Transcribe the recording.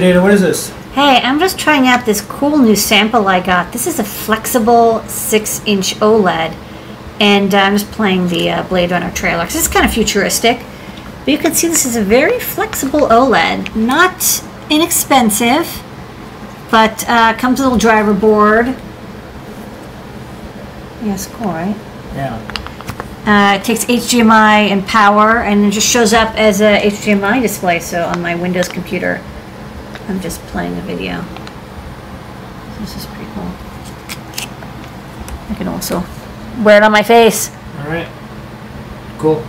Data, what is this? Hey, I'm just trying out this cool new sample I got. This is a flexible 6 inch OLED, and uh, I'm just playing the uh, Blade Runner trailer. it's kind of futuristic, but you can see this is a very flexible OLED. Not inexpensive, but uh, comes with a little driver board. Yes, cool, right? Yeah. Uh, it takes HDMI and power, and it just shows up as a HDMI display. So on my Windows computer, I'm just playing a video. This is pretty cool. I can also wear it on my face. All right. Cool.